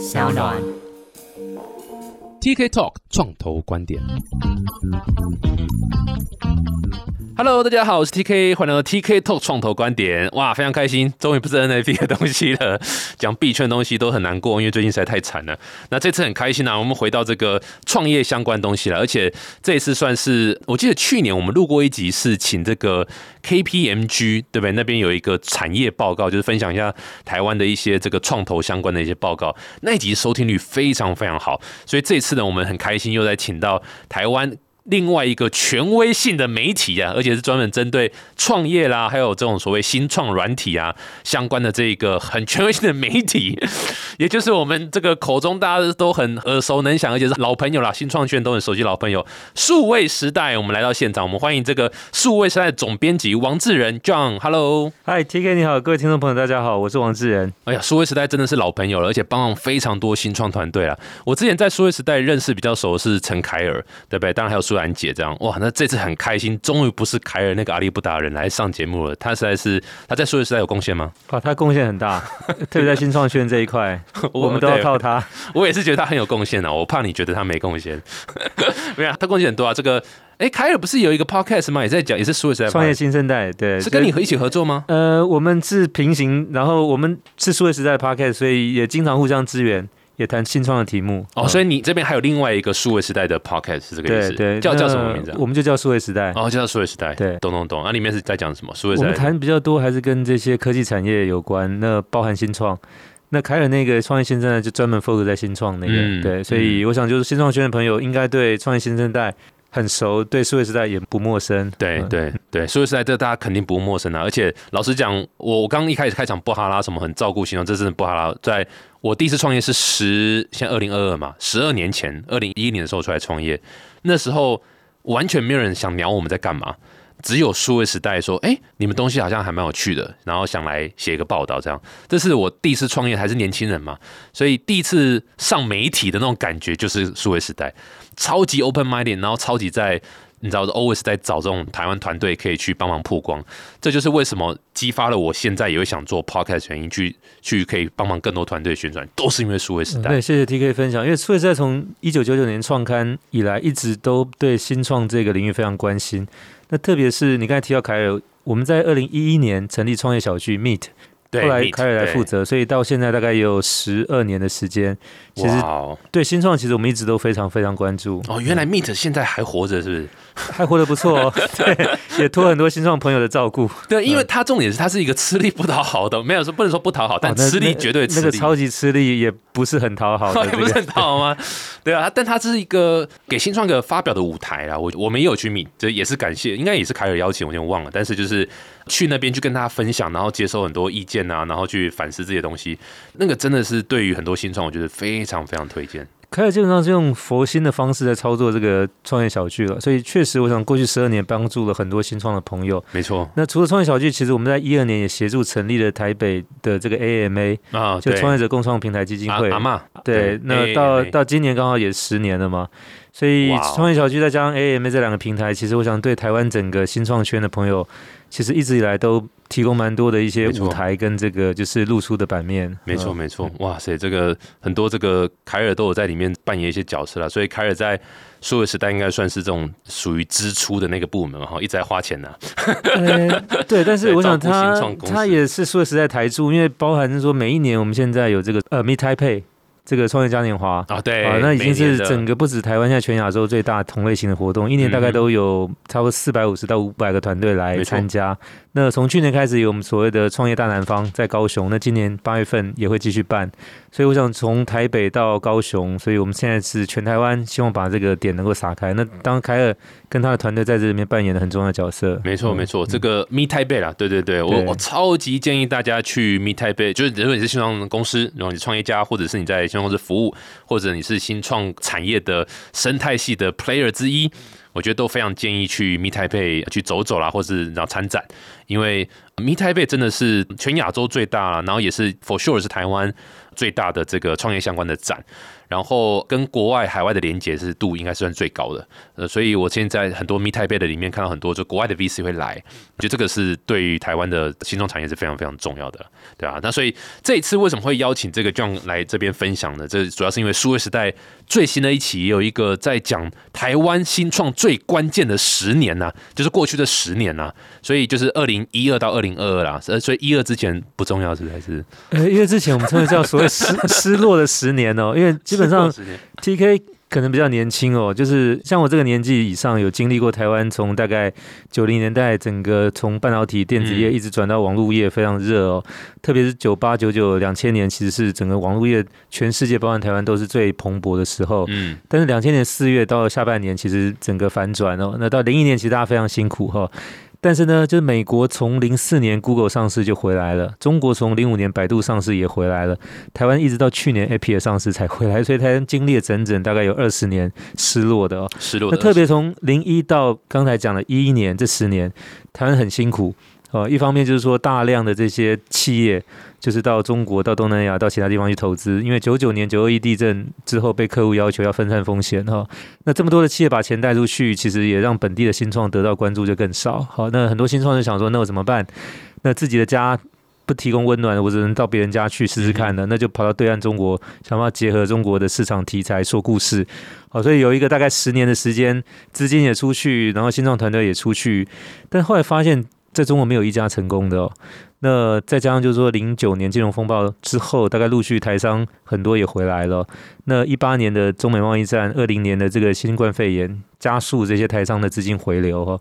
小暖。TK Talk 创投观点。Hello，大家好，我是 TK，欢迎来到 TK Talk 创投观点。哇，非常开心，终于不是 NFT 的东西了。讲币圈东西都很难过，因为最近实在太惨了。那这次很开心啊，我们回到这个创业相关东西了，而且这一次算是，我记得去年我们录过一集，是请这个 KPMG 对不对？那边有一个产业报告，就是分享一下台湾的一些这个创投相关的一些报告。那一集收听率非常非常好，所以这次是的，我们很开心又在请到台湾。另外一个权威性的媒体啊，而且是专门针对创业啦，还有这种所谓新创软体啊相关的这个很权威性的媒体，也就是我们这个口中大家都很耳熟能详，而且是老朋友啦，新创圈都很熟悉老朋友。数位时代，我们来到现场，我们欢迎这个数位时代总编辑王志仁 John，Hello。嗨，TK 你好，各位听众朋友大家好，我是王志仁。哎呀，数位时代真的是老朋友了，而且帮忙非常多新创团队了。我之前在数位时代认识比较熟的是陈凯尔，对不对？当然还有苏兰姐这样。哇，那这次很开心，终于不是凯尔那个阿里不达人来上节目了。他实在是他在数位时代有贡献吗？哇，他贡献很大，特别在新创圈这一块，我们都要靠他。我也是觉得他很有贡献啊，我怕你觉得他没贡献。没有，他贡献很多啊。这个，哎，凯尔不是有一个 podcast 吗？也在讲，也是数位时代创业新生代，对，是跟你一起合作吗？呃，我们是平行，然后我们是数位时代的 podcast，所以也经常互相支援。也谈新创的题目哦，所以你这边还有另外一个数位时代的 podcast 是这个意思？对，叫叫什么名字？我们就叫数位时代。哦，就叫数位时代。对，懂懂懂。那里面是在讲什么？数位时代。我们谈比较多还是跟这些科技产业有关，那包含新创。那凯尔那个创业新生代就专门 focus 在新创那个，对，所以我想就是新创圈的朋友应该对创业新生代很熟，对数位时代也不陌生。对对对，数位时代这大家肯定不陌生啊。而且老实讲，我我刚一开始开场布哈拉什么很照顾形容，这真的布哈拉在。我第一次创业是十，现在二零二二嘛，十二年前，二零一一年的时候出来创业，那时候完全没有人想鸟我们在干嘛，只有数位时代说，哎，你们东西好像还蛮有趣的，然后想来写一个报道，这样，这是我第一次创业，还是年轻人嘛，所以第一次上媒体的那种感觉就是数位时代，超级 open minded，然后超级在。你知道，always 在找这种台湾团队可以去帮忙曝光，这就是为什么激发了我现在也会想做 podcast 原因，去去可以帮忙更多团队宣传，都是因为数位时代。对，谢谢 TK 分享，因为数位时代从一九九九年创刊以来，一直都对新创这个领域非常关心。那特别是你刚才提到凯尔，我们在二零一一年成立创业小聚 Meet。后来凯尔来负责，所以到现在大概也有十二年的时间。其实对新创，其实我们一直都非常非常关注。哦，原来 Meet 现在还活着，是不是？还活得不错哦。对，也托很多新创朋友的照顾。对，因为他重点是他是一个吃力不讨好的，没有说不能说不讨好，但吃力绝对那个超级吃力，也不是很讨好，也不是很讨好吗？对啊，但他是一个给新创个发表的舞台啦。我我们也有去 Meet，这也是感谢，应该也是凯尔邀请，我有点忘了。但是就是去那边去跟大家分享，然后接受很多意见啊，然后去反思这些东西，那个真的是对于很多新创，我觉得非常非常推荐。凯尔基本上是用佛心的方式在操作这个创业小聚了，所以确实，我想过去十二年帮助了很多新创的朋友。没错。那除了创业小聚，其实我们在一二年也协助成立了台北的这个 AMA 啊，就创业者共创平台基金会。阿妈。对，那到到今年刚好也十年了嘛，所以创业小聚再加上 AMA 这两个平台，其实我想对台湾整个新创圈的朋友。其实一直以来都提供蛮多的一些舞台跟这个就是露出的版面。没错没错，哇塞，这个很多这个凯尔都有在里面扮演一些角色了，所以凯尔在数位时代应该算是这种属于支出的那个部门哈，一直在花钱呢。对，但是我想他他也是数位时代台柱，因为包含是说每一年我们现在有这个呃 Meet Taipei。这个创业嘉年华啊，对啊，那已经是整个不止台湾，现在全亚洲最大同类型的活动，一年大概都有差不多四百五十到五百个团队来参加。那从去年开始有我们所谓的创业大南方在高雄，那今年八月份也会继续办。所以我想从台北到高雄，所以我们现在是全台湾，希望把这个点能够撒开。那当凯尔跟他的团队在这里面扮演了很重要的角色。没错，没错，这个 Meet Taipei 啦，对对对，我我超级建议大家去 Meet Taipei，就是如果你是新创公司，然后你是创业家，或者是你在新创公司服务，或者你是新创产业的生态系的 player 之一。我觉得都非常建议去 Meet Taipei 去走走啦，或是然后参展，因为 Me 台北真的是全亚洲最大，然后也是 For Sure 是台湾最大的这个创业相关的展。然后跟国外海外的连接是度应该算最高的，呃，所以我现在很多 Meet Taipei 的里面看到很多就国外的 VC 会来，我觉得这个是对于台湾的新创产业是非常非常重要的，对啊。那所以这一次为什么会邀请这个 John 来这边分享呢？这主要是因为数位时代最新的一期也有一个在讲台湾新创最关键的十年呐，就是过去的十年呐，所以就是二零一二到二零二二啦，呃，所以一二之前不重要是还是？呃，因为之前我们称为叫所谓失 失落的十年哦，因为基本上 T K 可能比较年轻哦，就是像我这个年纪以上，有经历过台湾从大概九零年代整个从半导体电子业一直转到网络业非常热哦，特别是九八九九两千年，其实是整个网络业全世界包含台湾都是最蓬勃的时候。嗯，但是两千年四月到下半年，其实整个反转哦，那到零一年其实大家非常辛苦哈。但是呢，就是美国从零四年 Google 上市就回来了，中国从零五年百度上市也回来了，台湾一直到去年 App 上市才回来，所以台湾经历了整整大概有二十年失落的哦，失落。那特别从零一到刚才讲的一一年这十年，台湾很辛苦哦，一方面就是说大量的这些企业。就是到中国、到东南亚、到其他地方去投资，因为九九年九二一地震之后被客户要求要分散风险哈。那这么多的企业把钱带出去，其实也让本地的新创得到关注就更少。好，那很多新创就想说，那我怎么办？那自己的家不提供温暖，我只能到别人家去试试看呢。那就跑到对岸中国，想办法结合中国的市场题材说故事。好，所以有一个大概十年的时间，资金也出去，然后新创团队也出去，但后来发现，在中国没有一家成功的哦。那再加上就是说，零九年金融风暴之后，大概陆续台商很多也回来了。那一八年的中美贸易战，二零年的这个新冠肺炎，加速这些台商的资金回流哈。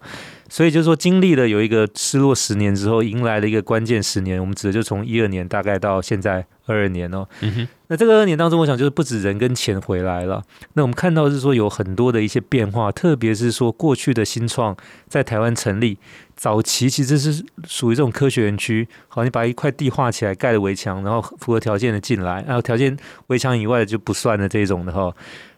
所以就是说，经历了有一个失落十年之后，迎来了一个关键十年。我们指的就从一二年大概到现在二二年哦。嗯哼。那这个二年当中，我想就是不止人跟钱回来了。那我们看到是说有很多的一些变化，特别是说过去的新创在台湾成立早期，其实是属于这种科学园区。好，你把一块地画起来，盖了围墙，然后符合条件的进来，然后条件围墙以外的就不算的这种的哈。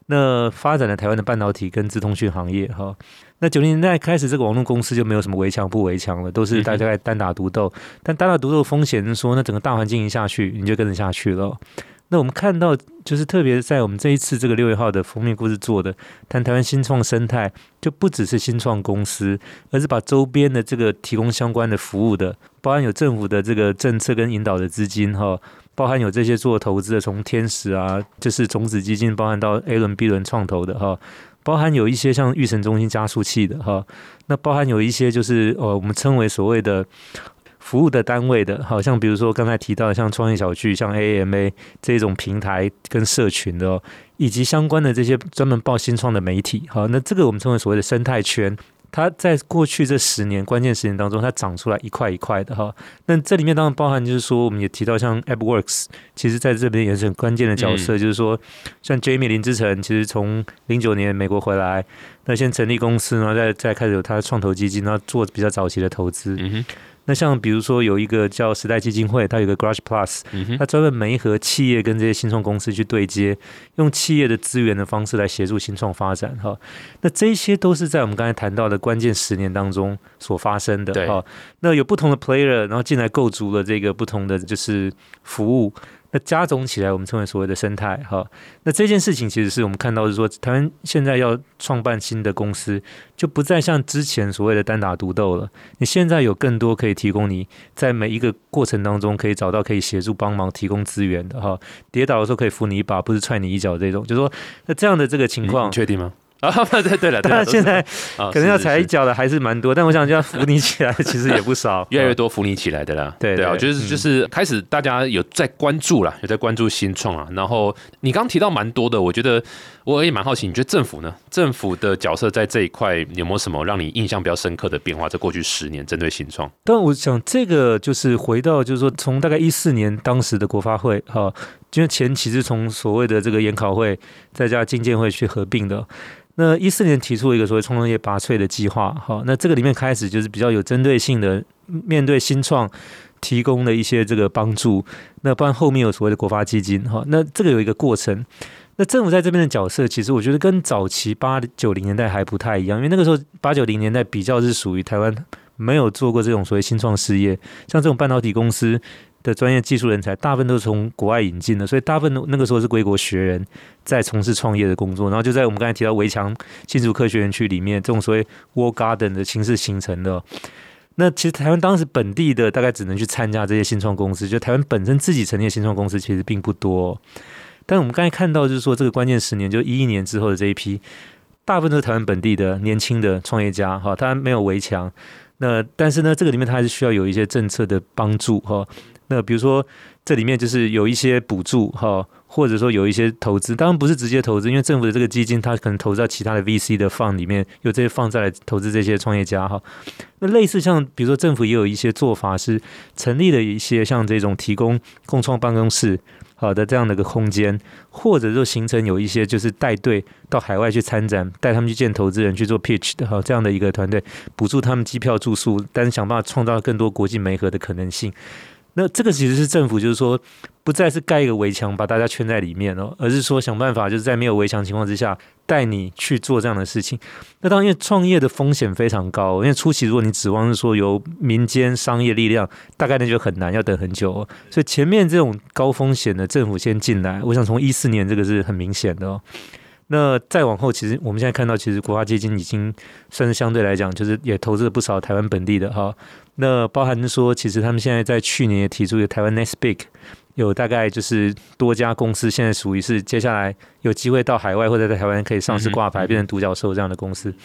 那发展了台湾的半导体跟资通讯行业哈。那九零年代开始，这个网络公司就没有什么围墙不围墙了，都是大家在单打独斗。但单打独斗风险是说，那整个大环境一下去，你就跟着下去了。那我们看到，就是特别在我们这一次这个六月号的封面故事做的，谈台湾新创生态，就不只是新创公司，而是把周边的这个提供相关的服务的，包含有政府的这个政策跟引导的资金哈，包含有这些做投资的，从天使啊，就是种子基金，包含到 A 轮、B 轮创投的哈。包含有一些像育成中心加速器的哈，那包含有一些就是呃，我们称为所谓的服务的单位的，好像比如说刚才提到像创业小区、像 AMA 这种平台跟社群的，以及相关的这些专门报新创的媒体，好，那这个我们称为所谓的生态圈。它在过去这十年关键十年当中，它长出来一块一块的哈。那这里面当然包含就是说，我们也提到像 AppWorks，其实在这边也是很关键的角色。就是说，像 Jamie 林志成，其实从零九年美国回来，那先成立公司，然后再再开始有他的创投基金，然后做比较早期的投资。那像比如说有一个叫时代基金会，它有个 Garage Plus，它专门媒合企业跟这些新创公司去对接，用企业的资源的方式来协助新创发展哈。那这些都是在我们刚才谈到的关键十年当中所发生的哈。那有不同的 player，然后进来构筑了这个不同的就是服务。那加总起来，我们称为所谓的生态哈。那这件事情其实是我们看到是说，台湾现在要创办新的公司，就不再像之前所谓的单打独斗了。你现在有更多可以提供你在每一个过程当中可以找到可以协助帮忙提供资源的哈。跌倒的时候可以扶你一把，不是踹你一脚这种。就说那这样的这个情况，确定吗？啊，对对了，当然现在可能要踩一脚的还是蛮多，但我想就要扶你起来，其实也不少，越来越多扶你起来的啦。对对啊，我觉得就是开始大家有在关注啦，有在关注新创啊。然后你刚提到蛮多的，我觉得我也蛮好奇，你觉得政府呢？政府的角色在这一块有没有什么让你印象比较深刻的变化？在过去十年，针对新创，但我想这个就是回到，就是说从大概一四年当时的国发会哈，因为前期是从所谓的这个研考会再加进建会去合并的。那一四年提出一个所谓创业拔萃的计划，哈，那这个里面开始就是比较有针对性的面对新创提供的一些这个帮助，那不然后面有所谓的国发基金，哈，那这个有一个过程。那政府在这边的角色，其实我觉得跟早期八九零年代还不太一样，因为那个时候八九零年代比较是属于台湾没有做过这种所谓新创事业，像这种半导体公司的专业技术人才，大部分都是从国外引进的，所以大部分那个时候是归国学人在从事创业的工作，然后就在我们刚才提到围墙新竹科学园区里面，这种所谓 Wall Garden 的形式形成的。那其实台湾当时本地的大概只能去参加这些新创公司，就台湾本身自己成立的新创公司其实并不多。但我们刚才看到，就是说这个关键十年，就一一年之后的这一批，大部分都是台湾本地的年轻的创业家，哈，他没有围墙。那但是呢，这个里面他还是需要有一些政策的帮助，哈。那比如说这里面就是有一些补助，哈，或者说有一些投资，当然不是直接投资，因为政府的这个基金它可能投资到其他的 VC 的放里面，有这些放在投资这些创业家，哈。那类似像比如说政府也有一些做法是成立了一些像这种提供共创办公室。好的，这样的一个空间，或者就形成有一些就是带队到海外去参展，带他们去见投资人去做 pitch 的哈，这样的一个团队，补助他们机票住宿，但是想办法创造更多国际媒合的可能性。那这个其实是政府，就是说不再是盖一个围墙把大家圈在里面哦，而是说想办法就是在没有围墙情况之下。带你去做这样的事情，那当然，因为创业的风险非常高，因为初期如果你指望是说由民间商业力量，大概那就很难，要等很久。所以前面这种高风险的政府先进来，我想从一四年这个是很明显的哦。那再往后，其实我们现在看到，其实国华基金已经算是相对来讲，就是也投资了不少台湾本地的哈。那包含说，其实他们现在在去年也提出一个台湾 Next Big。有大概就是多家公司，现在属于是接下来有机会到海外或者在台湾可以上市挂牌，变成独角兽这样的公司。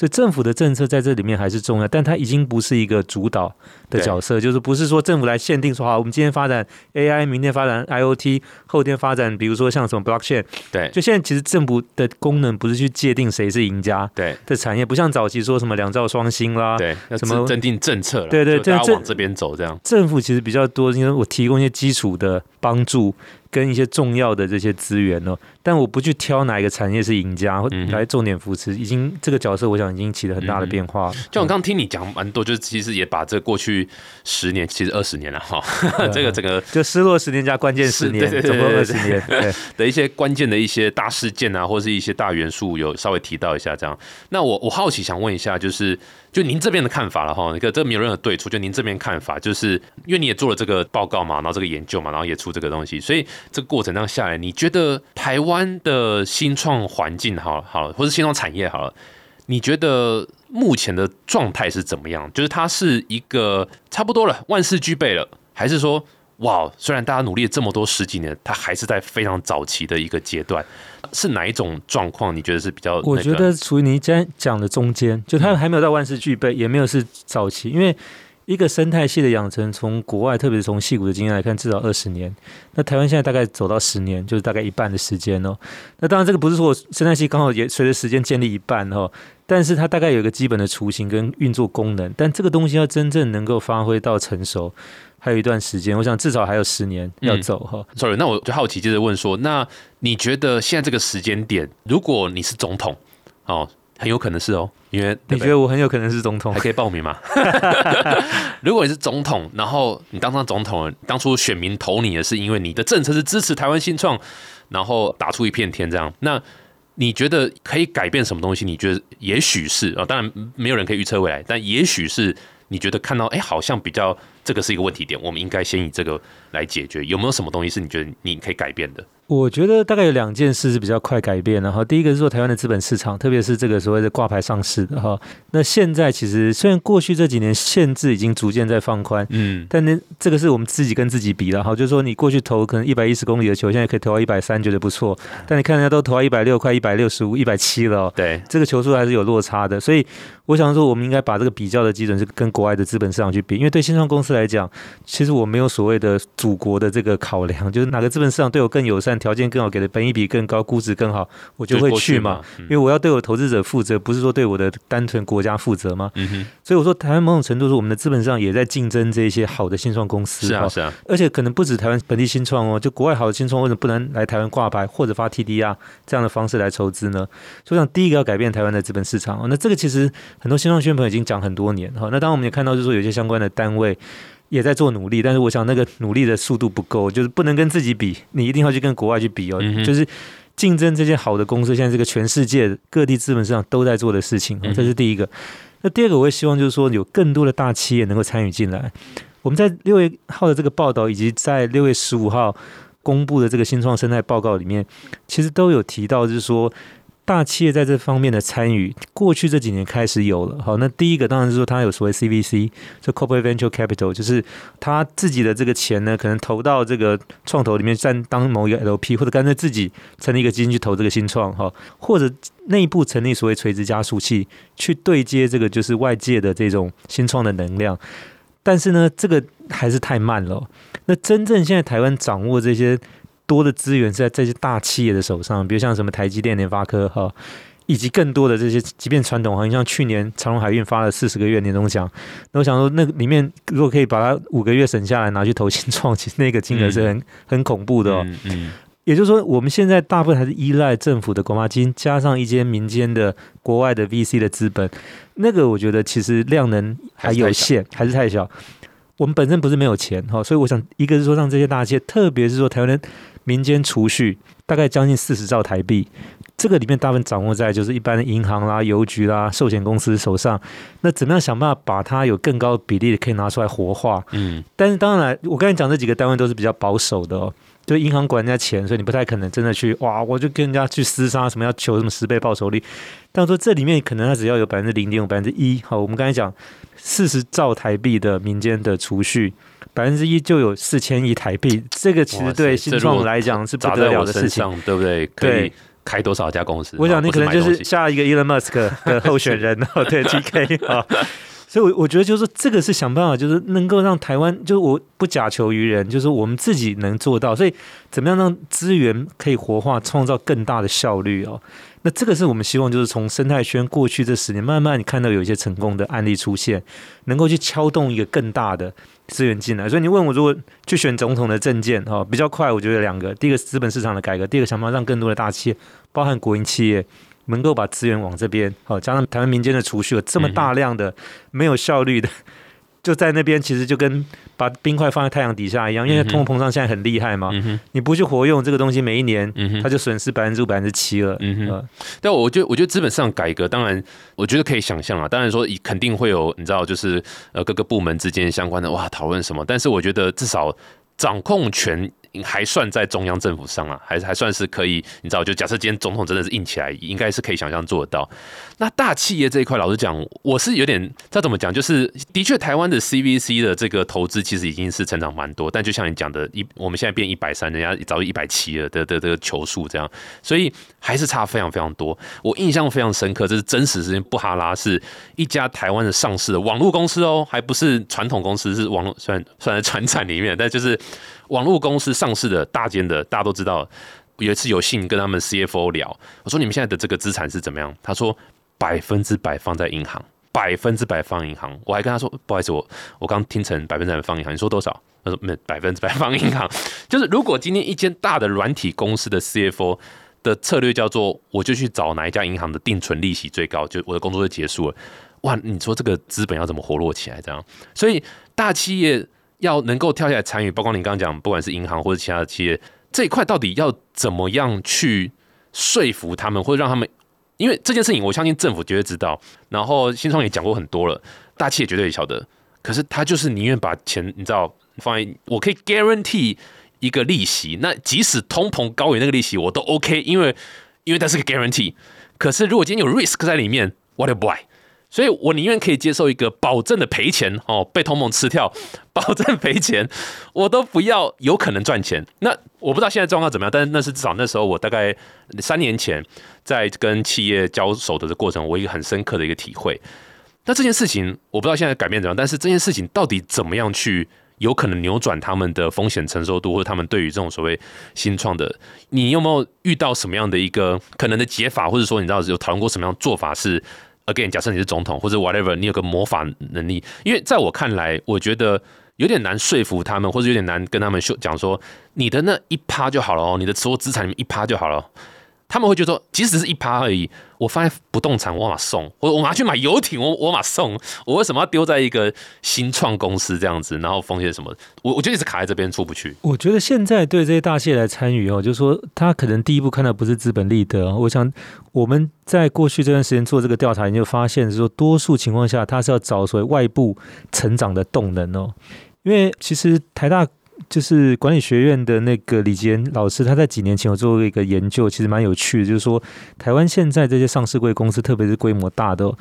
所以政府的政策在这里面还是重要，但它已经不是一个主导的角色，就是不是说政府来限定说好，我们今天发展 AI，明天发展 IOT，后天发展，比如说像什么 Blockchain，对，就现在其实政府的功能不是去界定谁是赢家，对的产业，不像早期说什么两兆双星啦，对，什么制定政策了，对对，大家往这边走这样。政府其实比较多，因为我提供一些基础的帮助。跟一些重要的这些资源哦，但我不去挑哪一个产业是赢家，或来重点扶持，已经这个角色，我想已经起了很大的变化。就我刚刚听你讲蛮多，就是其实也把这过去十年，其实二十年了哈，这个整个就失落十年加关键十年，总共二十年 的一些关键的一些大事件啊，或者是一些大元素，有稍微提到一下这样。那我我好奇想问一下，就是。就您这边的看法了哈，一个这没有任何对错，就您这边看法，就是因为你也做了这个报告嘛，然后这个研究嘛，然后也出这个东西，所以这个过程上下来，你觉得台湾的新创环境好了好，或是新创产业好了，你觉得目前的状态是怎么样？就是它是一个差不多了，万事俱备了，还是说？哇，虽然大家努力了这么多十几年，它还是在非常早期的一个阶段，是哪一种状况？你觉得是比较？我觉得处于你今天讲的中间，就它还没有到万事俱备，也没有是早期，因为一个生态系的养成，从国外，特别是从戏骨的经验来看，至少二十年。那台湾现在大概走到十年，就是大概一半的时间哦。那当然，这个不是说生态系刚好也随着时间建立一半哦，但是它大概有一个基本的雏形跟运作功能，但这个东西要真正能够发挥到成熟。还有一段时间，我想至少还有十年要走哈。Sorry，那我就好奇，接着问说，那你觉得现在这个时间点，如果你是总统，哦，很有可能是哦，因为你觉得我很有可能是总统，还可以报名吗？如果你是总统，然后你当上总统，当初选民投你的是因为你的政策是支持台湾新创，然后打出一片天这样，那你觉得可以改变什么东西？你觉得也许是啊，当然没有人可以预测未来，但也许是你觉得看到，哎，好像比较。这个是一个问题点，我们应该先以这个来解决。有没有什么东西是你觉得你可以改变的？我觉得大概有两件事是比较快改变的哈。第一个是说台湾的资本市场，特别是这个所谓的挂牌上市的哈。那现在其实虽然过去这几年限制已经逐渐在放宽，嗯，但呢这个是我们自己跟自己比了哈。就是说你过去投可能一百一十公里的球，现在可以投到一百三，觉得不错。但你看人家都投到一百六，快一百六十五、一百七了，对，这个球速还是有落差的。所以我想说，我们应该把这个比较的基准是跟国外的资本市场去比，因为对新创公司来讲。其实我没有所谓的祖国的这个考量，就是哪个资本市场对我更友善，条件更好，给的本益比更高，估值更好，我就会去嘛。因为我要对我投资者负责，不是说对我的单纯国家负责吗？嗯哼。所以我说，台湾某种程度是我们的资本上也在竞争这些好的新创公司。是啊，是啊。而且可能不止台湾本地新创哦，就国外好的新创为什么不能来台湾挂牌或者发 TDR 这样的方式来筹资呢？所以想第一个要改变台湾的资本市场哦。那这个其实很多新创圈朋友已经讲很多年哈。那当然我们也看到，就是说有些相关的单位。也在做努力，但是我想那个努力的速度不够，就是不能跟自己比，你一定要去跟国外去比哦，就是竞争这些好的公司。现在这个全世界各地资本市场都在做的事情，这是第一个。那第二个，我也希望就是说有更多的大企业能够参与进来。我们在六月号的这个报道，以及在六月十五号公布的这个新创生态报告里面，其实都有提到，就是说。大企业在这方面的参与，过去这几年开始有了。好，那第一个当然是说，它有所谓 CVC，就 Corporate Venture Capital，就是他自己的这个钱呢，可能投到这个创投里面，占当某一个 LP，或者干脆自己成立一个基金去投这个新创，哈，或者内部成立所谓垂直加速器，去对接这个就是外界的这种新创的能量。但是呢，这个还是太慢了。那真正现在台湾掌握这些。多的资源是在这些大企业的手上，比如像什么台积电、联发科哈，以及更多的这些，即便传统行业，像去年长荣海运发了四十个月年终奖，那我想说，那里面如果可以把它五个月省下来拿去投新创，其实那个金额是很很恐怖的哦。嗯，也就是说，我们现在大部分还是依赖政府的国发金，加上一些民间的国外的 VC 的资本，那个我觉得其实量能还有限，还是太小。我们本身不是没有钱哈，所以我想，一个是说让这些大企业，特别是说台湾的。民间储蓄大概将近四十兆台币，这个里面大部分掌握在就是一般的银行啦、邮局啦、寿险公司手上。那怎么样想办法把它有更高的比例可以拿出来活化？嗯，但是当然，我刚才讲这几个单位都是比较保守的哦，就银行管人家钱，所以你不太可能真的去哇，我就跟人家去厮杀，什么要求什么十倍报酬率。但说这里面可能它只要有百分之零点五、百分之一。好，我们刚才讲四十兆台币的民间的储蓄。百分之一就有四千亿台币，这个其实对新创来讲是不得了的事情，对不对？可以开多少家公司？我想你可能就是下一个 Elon Musk 的候选人 哦，对 TK 啊。所以，我我觉得就是这个是想办法，就是能够让台湾，就是我不假求于人，就是我们自己能做到。所以，怎么样让资源可以活化，创造更大的效率哦？那这个是我们希望，就是从生态圈过去这十年，慢慢你看到有一些成功的案例出现，能够去敲动一个更大的资源进来。所以，你问我如果去选总统的证件哈，比较快，我觉得两个：第一个资本市场的改革，第二个想办法让更多的大企业，包含国营企业。能够把资源往这边，好，加上台湾民间的储蓄有这么大量的没有效率的，就在那边，其实就跟把冰块放在太阳底下一样，因为通货膨胀现在很厉害嘛，你不去活用这个东西，每一年它就损失百分之五、百分之七了。嗯哼，但我觉得，我觉得资本市场改革，当然，我觉得可以想象啊，当然说肯定会有，你知道，就是呃各个部门之间相关的哇讨论什么，但是我觉得至少掌控权。还算在中央政府上啊，还是还算是可以，你知道，就假设今天总统真的是硬起来，应该是可以想象做得到。那大企业这一块，老实讲，我是有点，这怎么讲？就是的确，台湾的 CVC 的这个投资其实已经是成长蛮多，但就像你讲的，一我们现在变一百三，人家早就一百七了的的的球数这样，所以还是差非常非常多。我印象非常深刻，这是真实事件，布哈拉是一家台湾的上市的网络公司哦，还不是传统公司，是网络算算在传产里面，但就是。网络公司上市的大间的，大家都知道。有一次有幸跟他们 CFO 聊，我说你们现在的这个资产是怎么样？他说百分之百放在银行，百分之百放银行。我还跟他说不好意思，我我刚听成百分之百放银行，你说多少？他说没百分之百放银行。就是如果今天一间大的软体公司的 CFO 的策略叫做，我就去找哪一家银行的定存利息最高，就我的工作就结束了。哇，你说这个资本要怎么活络起来？这样，所以大企业。要能够跳下来参与，包括你刚刚讲，不管是银行或者其他的企业这一块，到底要怎么样去说服他们，或者让他们？因为这件事情，我相信政府绝对知道，然后新创也讲过很多了，大企业绝对也晓得。可是他就是宁愿把钱，你知道，放在我可以 guarantee 一个利息，那即使通膨高于那个利息，我都 OK，因为因为它是个 guarantee。可是如果今天有 risk 在里面，what a boy！所以我宁愿可以接受一个保证的赔钱哦，被通膨吃掉，保证赔钱，我都不要有可能赚钱。那我不知道现在状况怎么样，但是那是至少那时候我大概三年前在跟企业交手的这过程，我一个很深刻的一个体会。那这件事情我不知道现在改变怎么样，但是这件事情到底怎么样去有可能扭转他们的风险承受度，或者他们对于这种所谓新创的，你有没有遇到什么样的一个可能的解法，或者说你知道有讨论过什么样做法是？Again，假设你是总统或者 whatever，你有个魔法能力，因为在我看来，我觉得有点难说服他们，或者有点难跟他们说讲说，你的那一趴就好了哦，你的所有资产里面一趴就好了。他们会觉得说，即使是一趴而已，我放在不动产我马送，我我拿去买游艇我我马送，我为什么要丢在一个新创公司这样子，然后风险什么？我我就一直卡在这边出不去。我觉得现在对这些大蟹来参与哦，就是说他可能第一步看到不是资本利得，我想我们在过去这段时间做这个调查研究发现，是说多数情况下他是要找所谓外部成长的动能哦，因为其实台大。就是管理学院的那个李杰老师，他在几年前有做过一个研究，其实蛮有趣的。就是说，台湾现在这些上市贵公司，特别是规模大的，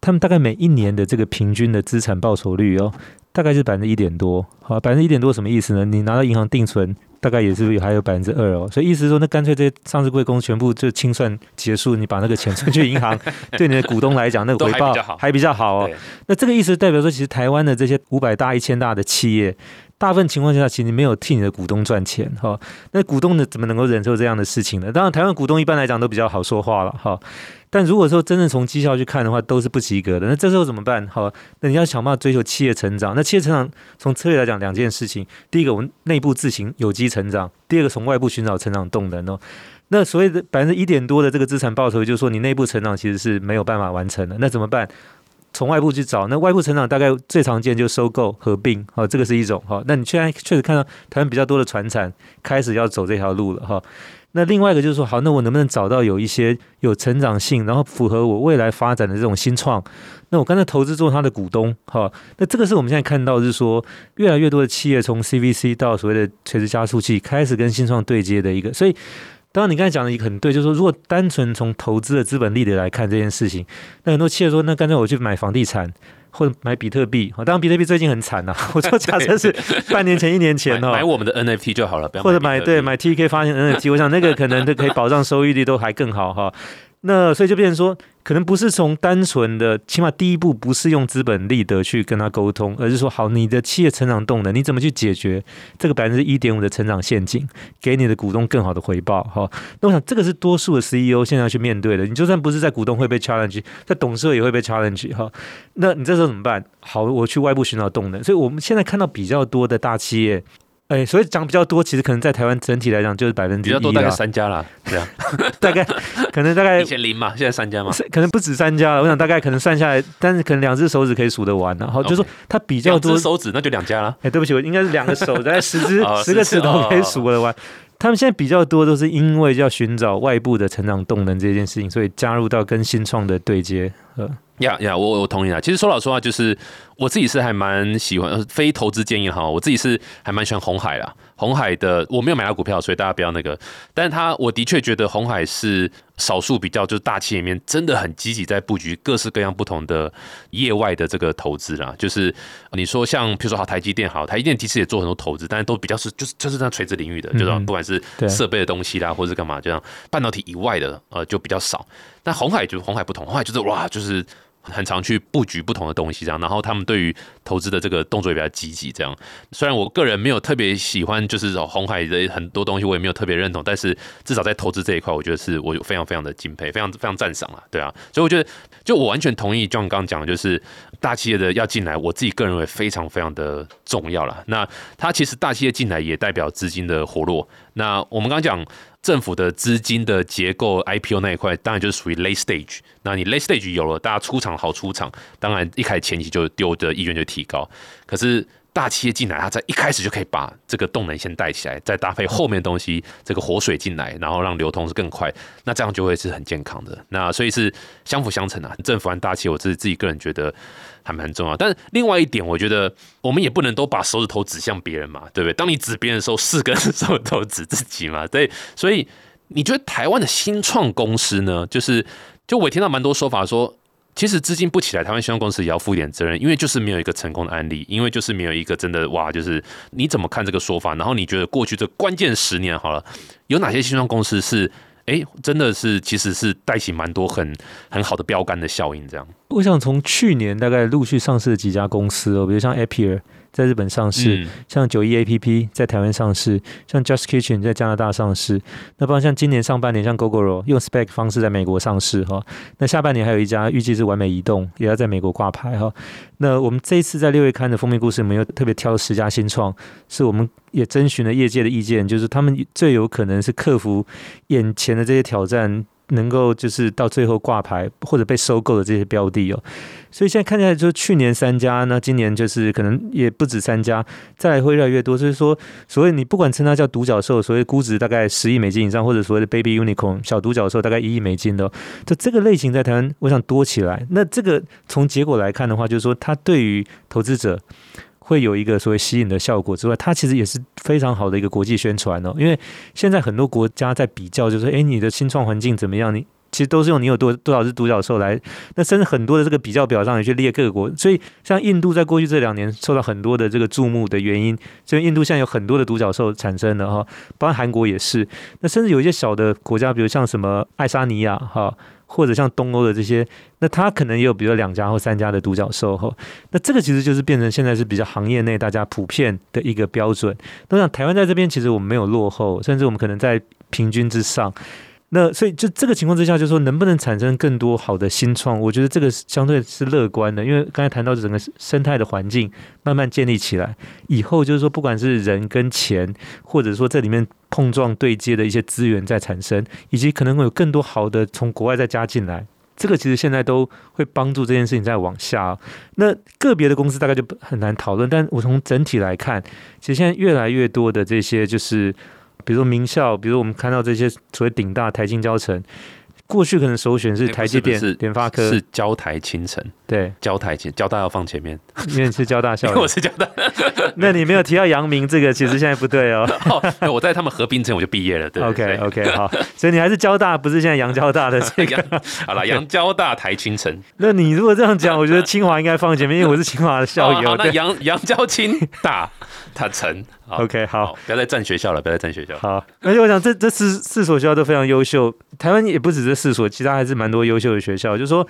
他们大概每一年的这个平均的资产报酬率哦，大概是百分之一点多。好，百分之一点多什么意思呢？你拿到银行定存，大概也是还有百分之二哦。所以意思是说，那干脆这些上市贵公司全部就清算结束，你把那个钱存去银行，对你的股东来讲，那个回报还比较好哦。那这个意思代表说，其实台湾的这些五百大、一千大的企业。大部分情况下，其实没有替你的股东赚钱哈。那股东呢，怎么能够忍受这样的事情呢？当然，台湾股东一般来讲都比较好说话了哈。但如果说真正从绩效去看的话，都是不及格的。那这时候怎么办？好，那你要想办法追求企业成长。那企业成长从策略来讲，两件事情：第一个，我们内部自行有机成长；第二个，从外部寻找成长动能哦。那所谓的百分之一点多的这个资产报酬，就是说你内部成长其实是没有办法完成的。那怎么办？从外部去找，那外部成长大概最常见就收购合并，哈，这个是一种哈。那你现在确实看到台湾比较多的船产开始要走这条路了哈。那另外一个就是说，好，那我能不能找到有一些有成长性，然后符合我未来发展的这种新创？那我刚才投资做它的股东，哈，那这个是我们现在看到是说，越来越多的企业从 CVC 到所谓的垂直加速器开始跟新创对接的一个，所以。当然，你刚才讲的也很对，就是说，如果单纯从投资的资本利得来看这件事情，那很多企业说，那干脆我去买房地产或者买比特币。当然，比特币最近很惨呐。我说，假设是半年前、一年前哦，买我们的 NFT 就好了，或者买对买 TK 发行 NFT，我想那个可能都可以保障收益率都还更好哈。那所以就变成说。可能不是从单纯的，起码第一步不是用资本利得去跟他沟通，而是说好，你的企业成长动能，你怎么去解决这个百分之一点五的成长陷阱，给你的股东更好的回报？哈，那我想这个是多数的 CEO 现在要去面对的。你就算不是在股东会被 challenge，在董事会也会被 challenge。哈，那你这时候怎么办？好，我去外部寻找动能。所以我们现在看到比较多的大企业。哎，所以讲比较多，其实可能在台湾整体来讲就是百分之比较多，大概三家了，对啊 大概可能大概以前零嘛，现在三家嘛，可能不止三家了。我想大概可能算下来，但是可能两只手指可以数得完然后，就是说它比较多手指，那就两家了。哎，对不起，我应该是两个手，大概十只十个指头可以数得完。他们现在比较多都是因为要寻找外部的成长动能这件事情，所以加入到跟新创的对接。呃，呀呀，我我同意啊。其实说老实话，就是我自己是还蛮喜欢非投资建议哈，我自己是还蛮喜欢红海啦。红海的我没有买到股票，所以大家不要那个。但是他我的确觉得红海是少数比较就是大企业里面真的很积极在布局各式各样不同的业外的这个投资啦。就是你说像比如说好台积电好，台积电其实也做很多投资，但是都比较是就是就是在垂直领域的，就是不管是设备的东西啦，或者是干嘛，就像半导体以外的呃就比较少。但红海就是红海不同，红海就是哇就是。很常去布局不同的东西，这样，然后他们对于投资的这个动作也比较积极，这样。虽然我个人没有特别喜欢，就是红海的很多东西，我也没有特别认同，但是至少在投资这一块，我觉得是我非常非常的敬佩，非常非常赞赏了，对啊。所以我觉得，就我完全同意，就像刚刚讲的，就是大企业的要进来，我自己个人认为非常非常的重要了。那它其实大企业进来也代表资金的活络。那我们刚讲。政府的资金的结构，IPO 那一块当然就是属于 late stage。那你 late stage 有了，大家出场好出场，当然一开始前期就丢的意愿就提高。可是大企业进来，它在一开始就可以把这个动能先带起来，再搭配后面东西，这个活水进来，然后让流通是更快，那这样就会是很健康的。那所以是相辅相成啊。政府和大企业，我自己自己个人觉得。还蛮重要，但是另外一点，我觉得我们也不能都把手指头指向别人嘛，对不对？当你指别人的时候，四根手指头指自己嘛，对。所以你觉得台湾的新创公司呢？就是，就我听到蛮多说法说，其实资金不起来，台湾新创公司也要负一点责任，因为就是没有一个成功的案例，因为就是没有一个真的哇，就是你怎么看这个说法？然后你觉得过去这关键十年好了，有哪些新创公司是？哎，真的是，其实是带起蛮多很很好的标杆的效应。这样，我想从去年大概陆续上市的几家公司哦，比如像 Appier，在日本上市，嗯像九一 A P P 在台湾上市，像 Just Kitchen 在加拿大上市，那包括像今年上半年像 GoGoRo 用 Spec 方式在美国上市哈，那下半年还有一家预计是完美移动也要在美国挂牌哈。那我们这一次在六月刊的封面故事，我们又特别挑了十家新创，是我们也征询了业界的意见，就是他们最有可能是克服眼前的这些挑战。能够就是到最后挂牌或者被收购的这些标的哦，所以现在看起来就是去年三家，那今年就是可能也不止三家，再来会越来越多。所以说，所谓你不管称它叫独角兽，所谓估值大概十亿美金以上，或者所谓的 baby unicorn 小独角兽大概一亿美金的，就这个类型在台湾，我想多起来。那这个从结果来看的话，就是说它对于投资者。会有一个所谓吸引的效果之外，它其实也是非常好的一个国际宣传哦。因为现在很多国家在比较，就是诶，你的新创环境怎么样？你其实都是用你有多多少只独角兽来，那甚至很多的这个比较表上也去列各国。所以像印度在过去这两年受到很多的这个注目的原因，所以印度现在有很多的独角兽产生了哈，包括韩国也是。那甚至有一些小的国家，比如像什么爱沙尼亚哈。或者像东欧的这些，那它可能也有比如两家或三家的独角兽哈，那这个其实就是变成现在是比较行业内大家普遍的一个标准。那像台湾在这边，其实我们没有落后，甚至我们可能在平均之上。那所以就这个情况之下，就说能不能产生更多好的新创？我觉得这个相对是乐观的，因为刚才谈到整个生态的环境慢慢建立起来以后，就是说不管是人跟钱，或者说这里面碰撞对接的一些资源在产生，以及可能会有更多好的从国外再加进来，这个其实现在都会帮助这件事情再往下。那个别的公司大概就很难讨论，但我从整体来看，其实现在越来越多的这些就是。比如说名校，比如我们看到这些所谓顶大台金交城，过去可能首选是台积电、联发科，是交台清城，对，交台清交大要放前面，因为是交大校 因为我是交大，那你没有提到阳明这个，其实现在不对哦。哦我在他们合并前我就毕业了，对 OK OK 好，所以你还是交大，不是现在阳交大的这个。好了，阳交大台清城，那你如果这样讲，我觉得清华应该放前面，因为我是清华的校友。好，那阳阳交清大，他城。OK 好，不要再占学校了，不要再占学校。好，而且我想这这四四所学校都非常优秀，台湾也不止这四所，其他还是蛮多优秀的学校。就是说，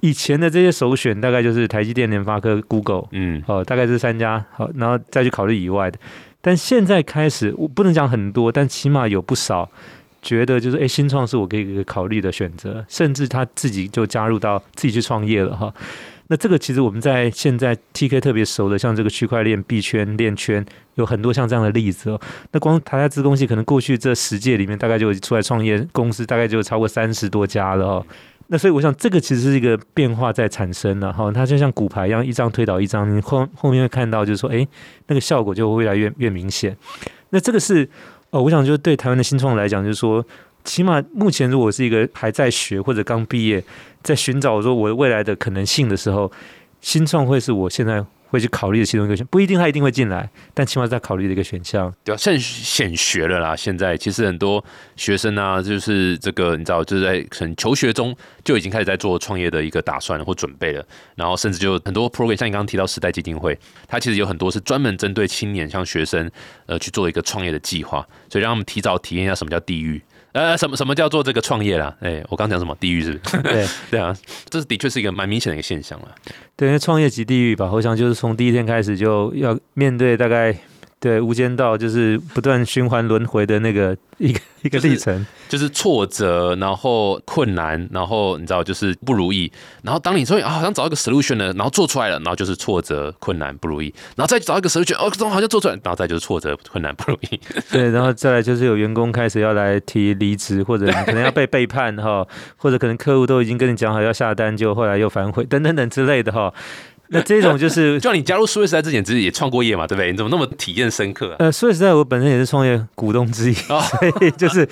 以前的这些首选大概就是台积电、联发科、Google，嗯，哦，大概这三家，好，然后再去考虑以外的。但现在开始，我不能讲很多，但起码有不少觉得就是，哎，新创是我可以考虑的选择，甚至他自己就加入到自己去创业了哈。那这个其实我们在现在 TK 特别熟的，像这个区块链币圈链圈，有很多像这样的例子哦。那光台下资工系可能过去这十届里面，大概就出来创业公司，大概就超过三十多家了哦。那所以我想，这个其实是一个变化在产生的哈。它就像骨牌一样，一张推倒一张，你后后面会看到，就是说，哎，那个效果就会越来越越明显。那这个是哦，我想就是对台湾的新创来讲，就是说。起码目前，如果是一个还在学或者刚毕业，在寻找说我未来的可能性的时候，新创会是我现在会去考虑的其中一个选，不一定他一定会进来，但起码在考虑的一个选项。对啊，现显学了啦。现在其实很多学生啊，就是这个你知道，就是在可能求学中就已经开始在做创业的一个打算或准备了，然后甚至就很多 program，像你刚刚提到时代基金会，它其实有很多是专门针对青年像学生呃去做一个创业的计划，所以让他们提早体验一下什么叫地狱。呃，什么什么叫做这个创业啦？哎，我刚讲什么地狱是不是？对 对啊，这是的确是一个蛮明显的一个现象了。对，因为创业即地狱吧，我想就是从第一天开始就要面对大概。对，无间道就是不断循环轮回的那个一个 一个历程，就是挫折，然后困难，然后你知道就是不如意，然后当你说啊好像找一个 solution 呢，然后做出来了，然后就是挫折、困难、不如意，然后再找一个 solution，哦，好像做出来，然后再就是挫折、困难、不如意。对，然后再来就是有员工开始要来提离职，或者可能要被背叛哈，或者可能客户都已经跟你讲好要下单，就后来又反悔等等等之类的哈。那这种就是，就你加入数位时代之前，其实也创过业嘛，对不对？你怎么那么体验深刻啊？呃，数位时代我本身也是创业股东之一，所以就是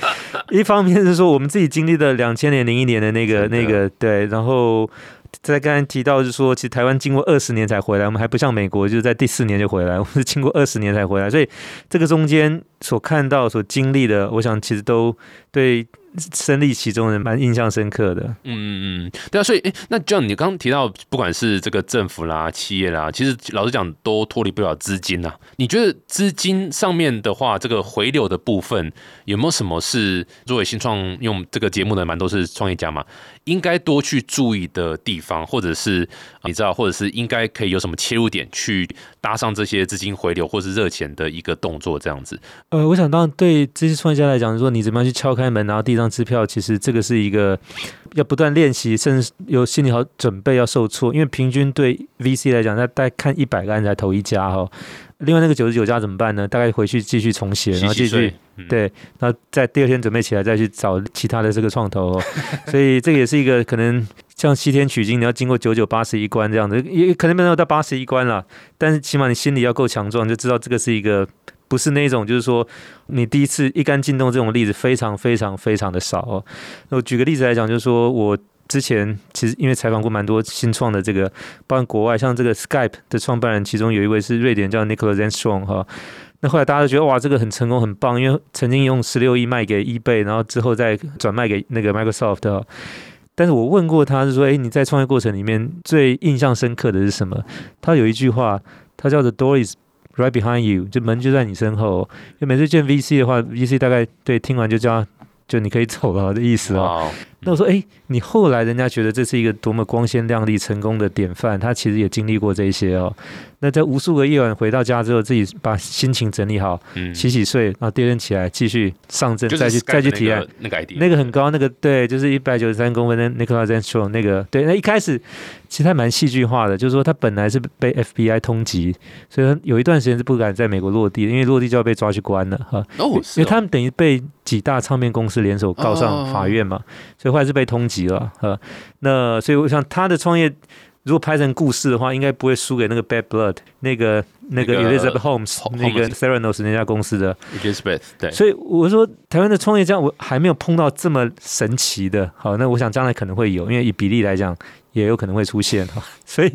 一方面是说我们自己经历的两千年零一年的那个那个对，然后在刚才提到是说，其实台湾经过二十年才回来，我们还不像美国，就是在第四年就回来，我们是经过二十年才回来，所以这个中间所看到、所经历的，我想其实都对。身历其中的，蛮印象深刻的。嗯嗯嗯，对啊，所以诶，那就像你刚刚提到，不管是这个政府啦、企业啦，其实老实讲都脱离不了资金呐。你觉得资金上面的话，这个回流的部分有没有什么是作为新创用这个节目的蛮多是创业家嘛，应该多去注意的地方，或者是你知道，或者是应该可以有什么切入点去搭上这些资金回流或是热钱的一个动作，这样子。呃，我想当然对这些创业家来讲，说你怎么样去敲开门，然后第一张支票，其实这个是一个要不断练习，甚至有心理好准备要受挫，因为平均对 VC 来讲，他大概看一百个案才投一家哈。另外那个九十九家怎么办呢？大概回去继续重写，然后继续对，然后在第二天准备起来再去找其他的这个创投，哦 所以这个也是一个可能像西天取经，你要经过九九八十一关这样子，也可能没有到八十一关了，但是起码你心里要够强壮，就知道这个是一个不是那种就是说你第一次一杆进洞这种例子非常非常非常的少哦。那我举个例子来讲，就是说我。之前其实因为采访过蛮多新创的这个，包括国外像这个 Skype 的创办人，其中有一位是瑞典叫 Nicholas Enstrong 哈。那后来大家都觉得哇，这个很成功很棒，因为曾经用十六亿卖给 eBay，然后之后再转卖给那个 Microsoft。但是我问过他是说，哎，你在创业过程里面最印象深刻的是什么？他有一句话，他叫做 Door is right behind you，就门就在你身后。因为每次见 VC 的话，VC 大概对听完就叫。就你可以走了的意思哦。那我说，哎，你后来人家觉得这是一个多么光鲜亮丽、成功的典范，他其实也经历过这些哦。那在无数个夜晚回到家之后，自己把心情整理好，洗洗睡，然后第二天起来继续上阵，再去再去提案。那个那个很高，那个对，就是一百九十三公分的 Nicola Zentro 那个对。那一开始其实还蛮戏剧化的，就是说他本来是被 FBI 通缉，所以有一段时间是不敢在美国落地，因为落地就要被抓去关了哈。哦，因为他们等于被几大唱片公司联手告上法院嘛，所以后来是被通缉了呃。那所以我想他的创业。如果拍成故事的话，应该不会输给那个 Bad Blood 那个那个 Elizabeth Holmes 那个 Theranos 那家公司的 Elizabeth。对，所以我说台湾的创业家，我还没有碰到这么神奇的。好，那我想将来可能会有，因为以比例来讲，也有可能会出现哈。所以，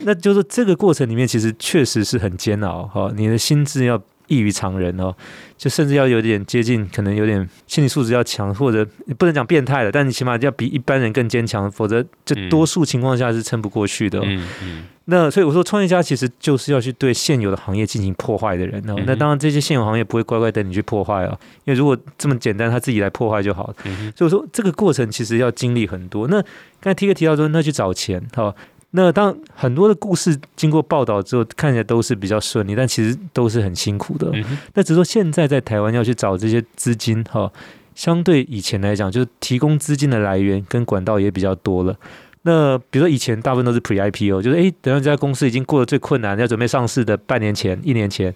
那就是这个过程里面，其实确实是很煎熬哈。你的心智要。异于常人哦，就甚至要有点接近，可能有点心理素质要强，或者不能讲变态了，但你起码要比一般人更坚强，否则这多数情况下是撑不过去的。嗯嗯。那所以我说，创业家其实就是要去对现有的行业进行破坏的人哦。那当然，这些现有行业不会乖乖等你去破坏哦，因为如果这么简单，他自己来破坏就好了。所以我说，这个过程其实要经历很多。那刚才 T 哥提到说，那去找钱哈。那当很多的故事经过报道之后，看起来都是比较顺利，但其实都是很辛苦的。那只是说现在在台湾要去找这些资金哈，相对以前来讲，就是提供资金的来源跟管道也比较多了。那比如说以前大部分都是 Pre IPO，就是诶，等到这家公司已经过了最困难要准备上市的半年前、一年前，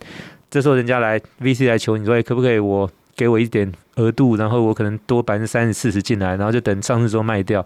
这时候人家来 VC 来求你说，可不可以我？给我一点额度，然后我可能多百分之三十、四十进来，然后就等上市之后卖掉。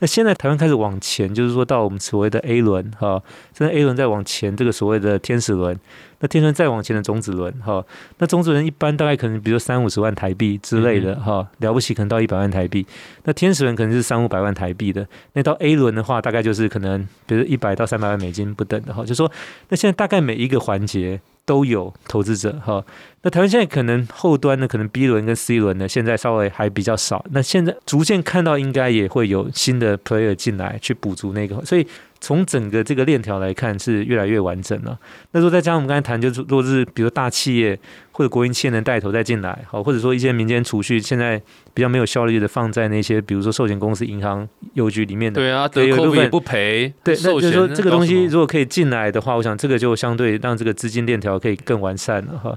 那现在台湾开始往前，就是说到我们所谓的 A 轮哈，现在 A 轮再往前，这个所谓的天使轮，那天轮再往前的种子轮哈，那种子轮一般大概可能比如三五十万台币之类的哈，了不起可能到一百万台币。那天使轮可能是三五百万台币的，那到 A 轮的话，大概就是可能比如一百到三百万美金不等的哈，就说那现在大概每一个环节。都有投资者哈，那台湾现在可能后端呢，可能 B 轮跟 C 轮呢，现在稍微还比较少。那现在逐渐看到，应该也会有新的 player 进来去补足那个，所以。从整个这个链条来看，是越来越完整了。那如果再加上我们刚才谈，就是如果是比如大企业或者国营企业能带头再进来，好，或者说一些民间储蓄现在比较没有效率的放在那些比如说寿险公司、银行、邮局里面的，对啊，有一部分不赔，对，那就是说这个东西如果可以进来的话，我想这个就相对让这个资金链条可以更完善了哈。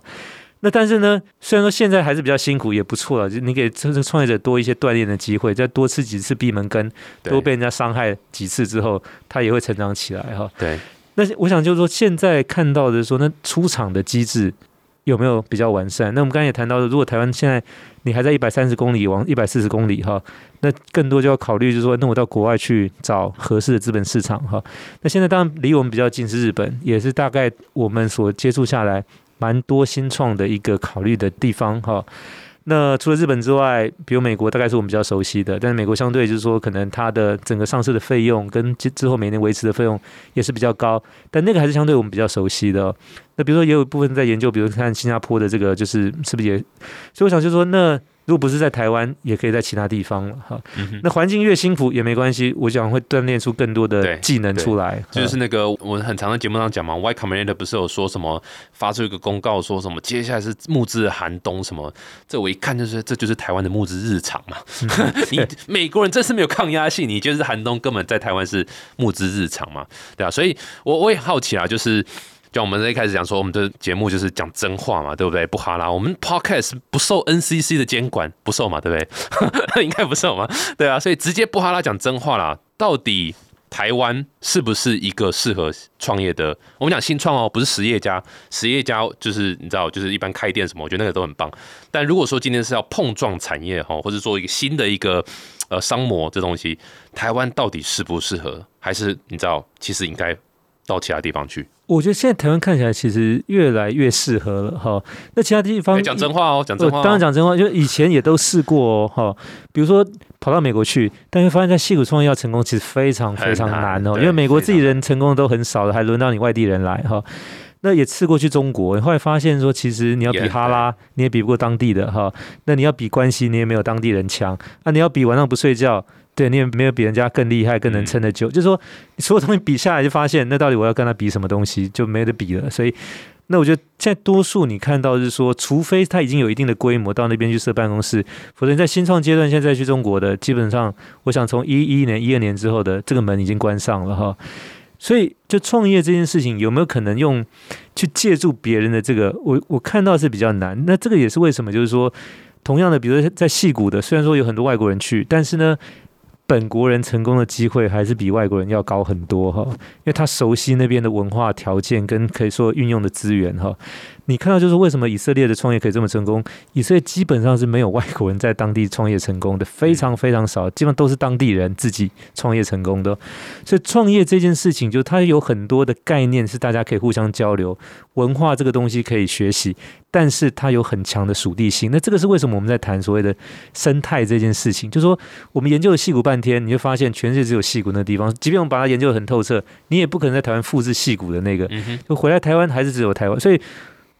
那但是呢，虽然说现在还是比较辛苦，也不错了。就你给这个创业者多一些锻炼的机会，再多吃几次闭门羹，多被人家伤害几次之后，他也会成长起来哈。对。那我想就是说，现在看到的说，那出厂的机制有没有比较完善？那我们刚才也谈到了，如果台湾现在你还在一百三十公里往一百四十公里哈，那更多就要考虑就是说，那我到国外去找合适的资本市场哈。那现在当然离我们比较近是日本，也是大概我们所接触下来。蛮多新创的一个考虑的地方哈，那除了日本之外，比如美国大概是我们比较熟悉的，但是美国相对就是说，可能它的整个上市的费用跟之之后每年维持的费用也是比较高，但那个还是相对我们比较熟悉的。那比如说也有部分在研究，比如看新加坡的这个就是是不是也，所以我想就是说，那如果不是在台湾，也可以在其他地方了哈。那环境越辛苦也没关系，我想会锻炼出更多的技能出来。就是那个我很常在节目上讲嘛，Y Combinator 不是有说什么发出一个公告，说什么接下来是木质寒冬什么？这我一看就是这就是台湾的木质日常嘛。你美国人真是没有抗压性，你就是寒冬根本在台湾是木质日常嘛？对啊，所以我我也好奇啊，就是。就我们一开始讲说，我们的节目就是讲真话嘛，对不对？不哈拉，我们 podcast 不受 NCC 的监管，不受嘛，对不对？应该不受嘛，对啊，所以直接不哈拉讲真话啦。到底台湾是不是一个适合创业的？我们讲新创哦，不是实业家，实业家就是你知道，就是一般开店什么，我觉得那个都很棒。但如果说今天是要碰撞产业哈，或者做一个新的一个呃商模这东西，台湾到底适不适合？还是你知道，其实应该到其他地方去？我觉得现在台湾看起来其实越来越适合了哈。那其他地方讲真话哦，讲真话，当然讲真话。就以前也都试过哦哈。比如说跑到美国去，但是发现在戏骨创业要成功，其实非常非常难哦。因为美国自己人成功的都很少了，还轮到你外地人来哈。那也试过去中国，后来发现说，其实你要比哈拉，你也比不过当地的哈。那你要比关系，你也没有当地人强。那你要比晚上不睡觉。对你也没有比人家更厉害、更能撑得久。就是说，所有东西比下来，就发现那到底我要跟他比什么东西，就没得比了。所以，那我觉得现在多数你看到是说，除非他已经有一定的规模，到那边去设办公室，否则在新创阶段，现在去中国的，基本上，我想从一一年、一二年之后的这个门已经关上了哈。所以，就创业这件事情，有没有可能用去借助别人的这个？我我看到是比较难。那这个也是为什么，就是说，同样的，比如说在戏谷的，虽然说有很多外国人去，但是呢。本国人成功的机会还是比外国人要高很多哈，因为他熟悉那边的文化条件跟可以说运用的资源哈。你看到就是为什么以色列的创业可以这么成功？以色列基本上是没有外国人在当地创业成功的，非常非常少，基本上都是当地人自己创业成功的。所以创业这件事情，就它有很多的概念是大家可以互相交流，文化这个东西可以学习，但是它有很强的属地性。那这个是为什么我们在谈所谓的生态这件事情？就是说我们研究了戏骨半天，你就发现全世界只有戏骨那地方，即便我们把它研究的很透彻，你也不可能在台湾复制戏骨的那个，就回来台湾还是只有台湾，所以。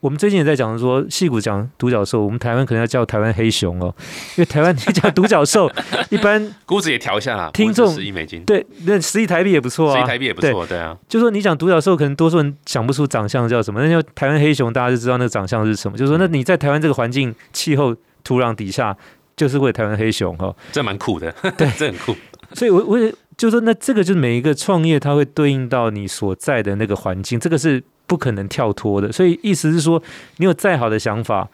我们最近也在讲说，戏骨讲独角兽，我们台湾可能要叫台湾黑熊哦，因为台湾你讲独角兽，一般 估值也调一下啦。听众十亿美金，对，那十亿台币也不错啊，十亿台币也不错，对啊。就说你讲独角兽，可能多数人想不出长相叫什么，那就台湾黑熊，大家就知道那个长相是什么。就说那你在台湾这个环境、气候、土壤底下，就是会台湾黑熊哈，这蛮酷的，对，这很酷。所以，我我也就说，那这个就是每一个创业，它会对应到你所在的那个环境，这个是。不可能跳脱的，所以意思是说，你有再好的想法，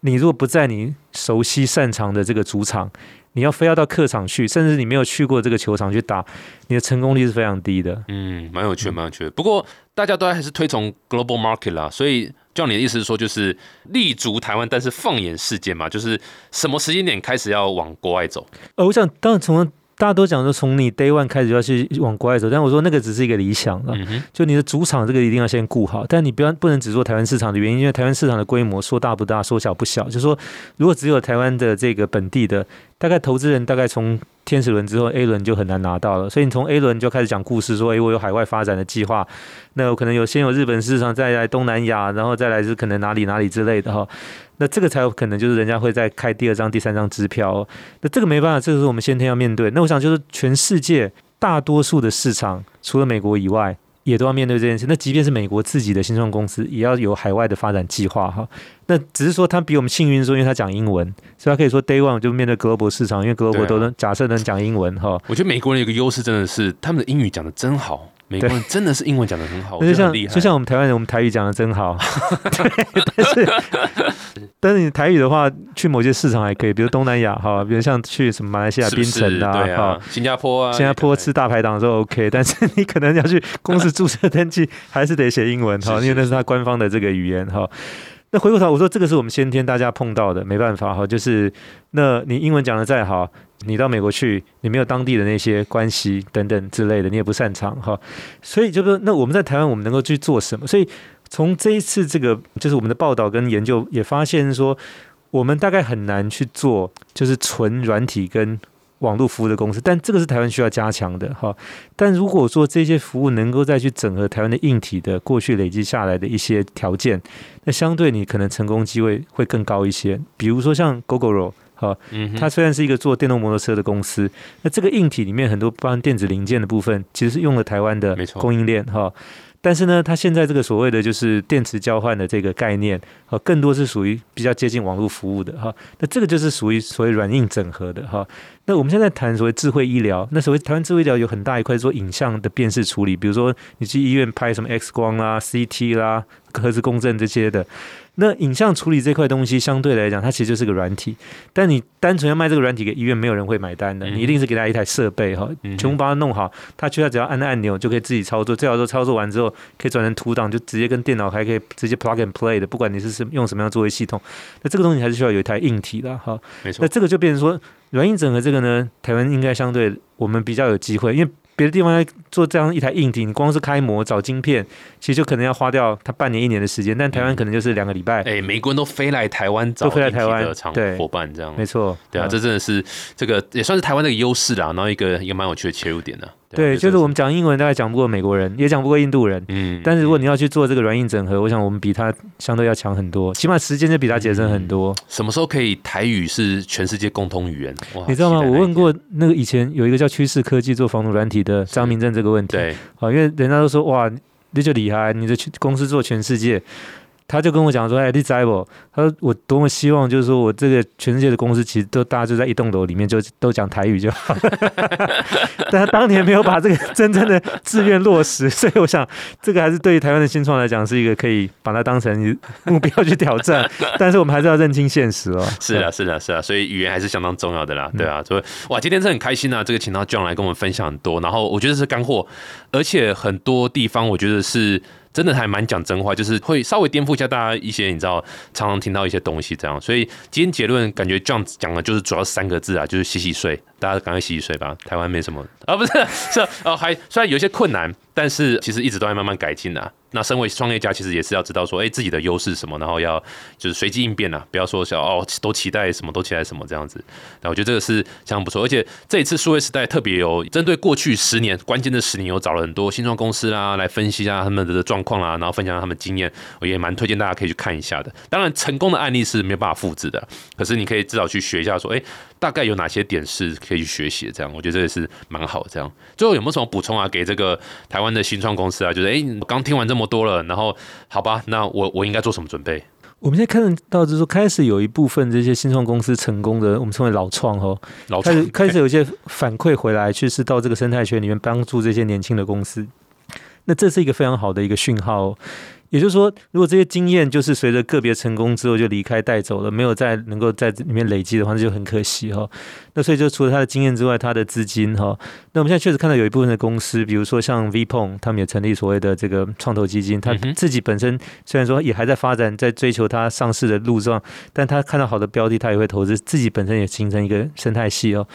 你如果不在你熟悉擅长的这个主场，你要非要到客场去，甚至你没有去过这个球场去打，你的成功率是非常低的。嗯，蛮有趣，蛮有趣。不过大家都还是推崇 global market 啦，所以照你的意思是说，就是立足台湾，但是放眼世界嘛，就是什么时间点开始要往国外走？呃，我想当然从。大家都讲说，从你 day one 开始就要去往国外走，但我说那个只是一个理想了。就你的主场这个一定要先顾好，但你不要不能只做台湾市场的原因，因为台湾市场的规模说大不大，说小不小。就说如果只有台湾的这个本地的，大概投资人大概从天使轮之后 A 轮就很难拿到了，所以你从 A 轮就开始讲故事，说哎，我有海外发展的计划，那我可能有先有日本市场，再来东南亚，然后再来是可能哪里哪里之类的哈。那这个才有可能，就是人家会再开第二张、第三张支票。那这个没办法，这个是我们先天要面对。那我想，就是全世界大多数的市场，除了美国以外，也都要面对这件事。那即便是美国自己的新创公司，也要有海外的发展计划哈。那只是说，他比我们幸运，说因为他讲英文，所以他可以说 Day One 就面对 Global 市场，因为 Global 都能假设能讲英文哈。我觉得美国人有个优势，真的是他们的英语讲的真好。美国人真的是英文讲的很好，就像就像我们台湾人，我们台语讲的真好。但是但是你台语的话，去某些市场还可以，比如东南亚哈，比如像去什么马来西亚 槟城啊，哈，新加坡啊，新加坡吃大排档都 OK。但是你可能要去公司注册登记，还是得写英文哈，因为那是他官方的这个语言哈。那回过头，我说这个是我们先天大家碰到的，没办法哈，就是那你英文讲的再好。你到美国去，你没有当地的那些关系等等之类的，你也不擅长哈，所以就是那我们在台湾，我们能够去做什么？所以从这一次这个就是我们的报道跟研究也发现说，我们大概很难去做就是纯软体跟网络服务的公司，但这个是台湾需要加强的哈。但如果说这些服务能够再去整合台湾的硬体的过去累积下来的一些条件，那相对你可能成功机会会更高一些。比如说像 Google。哈，它虽然是一个做电动摩托车的公司，那这个硬体里面很多包含电子零件的部分，其实是用了台湾的供应链哈。但是呢，它现在这个所谓的就是电池交换的这个概念，哈，更多是属于比较接近网络服务的哈。那这个就是属于所谓软硬整合的哈。那我们现在谈所谓智慧医疗，那所谓台湾智慧医疗有很大一块做影像的辨识处理，比如说你去医院拍什么 X 光啦、CT 啦、核磁共振这些的。那影像处理这块东西相对来讲，它其实就是个软体，但你单纯要卖这个软体给医院，没有人会买单的。你一定是给他一台设备哈，全部帮他弄好，他去他只要按按钮就可以自己操作。最好说操作完之后可以转成图档，就直接跟电脑还可以直接 plug and play 的，不管你是什用什么样作为系统。那这个东西还是需要有一台硬体的哈。没错。那这个就变成说软硬整合这个呢，台湾应该相对我们比较有机会，因为。别的地方做这样一台硬体，你光是开模找晶片，其实就可能要花掉它半年一年的时间。但台湾可能就是两个礼拜。哎，美国人都飞来台湾找飞来台湾的厂伙伴，这样没错。对啊，这真的是这个也算是台湾的一个优势啦。然后一个一个蛮有趣的切入点呢。对，就是我们讲英文大概讲不过美国人，也讲不过印度人。嗯。但是如果你要去做这个软硬整合，我想我们比他相对要强很多，起码时间就比他节省很多。什么时候可以台语是全世界共通语言？你知道吗？我问过那个以前有一个叫趋势科技做防毒软体的张明正这个问题。对。啊，因为人家都说哇，那就厉害，你的公司做全世界。他就跟我讲说：“哎，你知不？他说我多么希望，就是说我这个全世界的公司，其实都大家就在一栋楼里面，就都讲台语就好。但他当年没有把这个真正的志愿落实，所以我想，这个还是对于台湾的新创来讲，是一个可以把它当成目标去挑战。但是我们还是要认清现实哦。是啊，是啊，是啊，所以语言还是相当重要的啦。对啊，所以哇，今天是很开心啊，这个请到 John 来跟我们分享很多，然后我觉得是干货，而且很多地方我觉得是。真的还蛮讲真话，就是会稍微颠覆一下大家一些你知道常常听到一些东西这样，所以今天结论感觉这样讲的就是主要三个字啊，就是洗洗睡，大家赶快洗洗睡吧。台湾没什么啊，不是 是哦，还虽然有些困难，但是其实一直都在慢慢改进的。那身为创业家，其实也是要知道说，哎，自己的优势什么，然后要就是随机应变呐，不要说想哦都期待什么都期待什么这样子。那我觉得这个是相当不错，而且这一次数位时代特别有针对过去十年关键的十年，有找了很多新创公司啦来分析一下他们的状况啦，然后分享他们经验，我也蛮推荐大家可以去看一下的。当然，成功的案例是没有办法复制的，可是你可以至少去学一下，说，哎，大概有哪些点是可以去学习的。这样，我觉得这也是蛮好的。这样，最后有没有什么补充啊？给这个台湾的新创公司啊，就是哎，我刚听完这么多了，然后。好吧，那我我应该做什么准备？我们现在看到就是说，开始有一部分这些新创公司成功的，我们称为老创哦，开始开始有一些反馈回来，去是到这个生态圈里面帮助这些年轻的公司。那这是一个非常好的一个讯号。也就是说，如果这些经验就是随着个别成功之后就离开带走了，没有再能够在里面累积的话，那就很可惜哈。那所以就除了他的经验之外，他的资金哈，那我们现在确实看到有一部分的公司，比如说像 VPON，他们也成立所谓的这个创投基金，他自己本身虽然说也还在发展，在追求它上市的路上，但他看到好的标的，他也会投资，自己本身也形成一个生态系哦。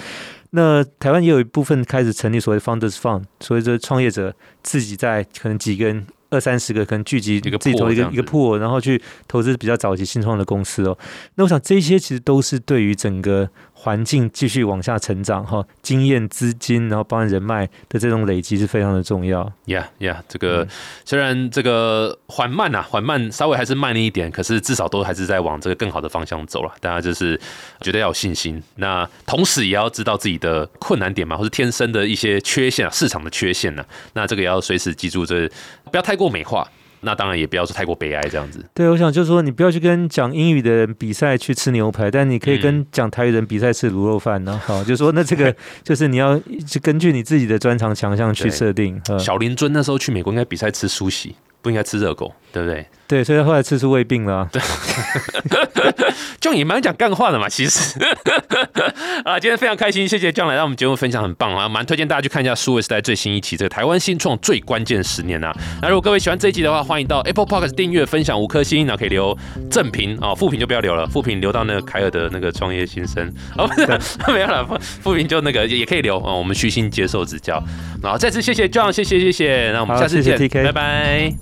那台湾也有一部分开始成立所谓 Founders Fund，所以说创业者自己在可能几个人。二三十个可能聚集自己投一个一个铺，然后去投资比较早期新创的公司哦。那我想这些其实都是对于整个。环境继续往下成长哈，经验、资金，然后包含人脉的这种累积是非常的重要。呀呀，这个虽然这个缓慢啊，缓慢稍微还是慢了一点，可是至少都还是在往这个更好的方向走了。大家就是绝对要有信心。那同时也要知道自己的困难点嘛，或是天生的一些缺陷啊，市场的缺陷呢。那这个也要随时记住，这不要太过美化。那当然也不要说太过悲哀这样子。对，我想就是说，你不要去跟讲英语的人比赛去吃牛排，但你可以跟讲台语人比赛吃卤肉饭呢。好，就是说，那这个 就是你要根据你自己的专长强项去设定。小林尊那时候去美国应该比赛吃苏西，不应该吃热狗，对不对？对，所以他后来吃出胃病了。对，就也蛮讲干话的嘛，其实。啊，今天非常开心，谢谢 John 来让我们节目分享，很棒啊，蛮推荐大家去看一下数位时代最新一期这个台湾新创最关键十年啊。那如果各位喜欢这一集的话，欢迎到 Apple Podcast 订阅、分享五颗星，然后可以留正评啊，负评就不要留了，负评留到那个凯尔的那个创业新生哦，不是 没有了，负负评就那个也可以留啊，我们虚心接受指教。然后再次谢谢 John，谢谢谢谢，那我们下次见，拜拜。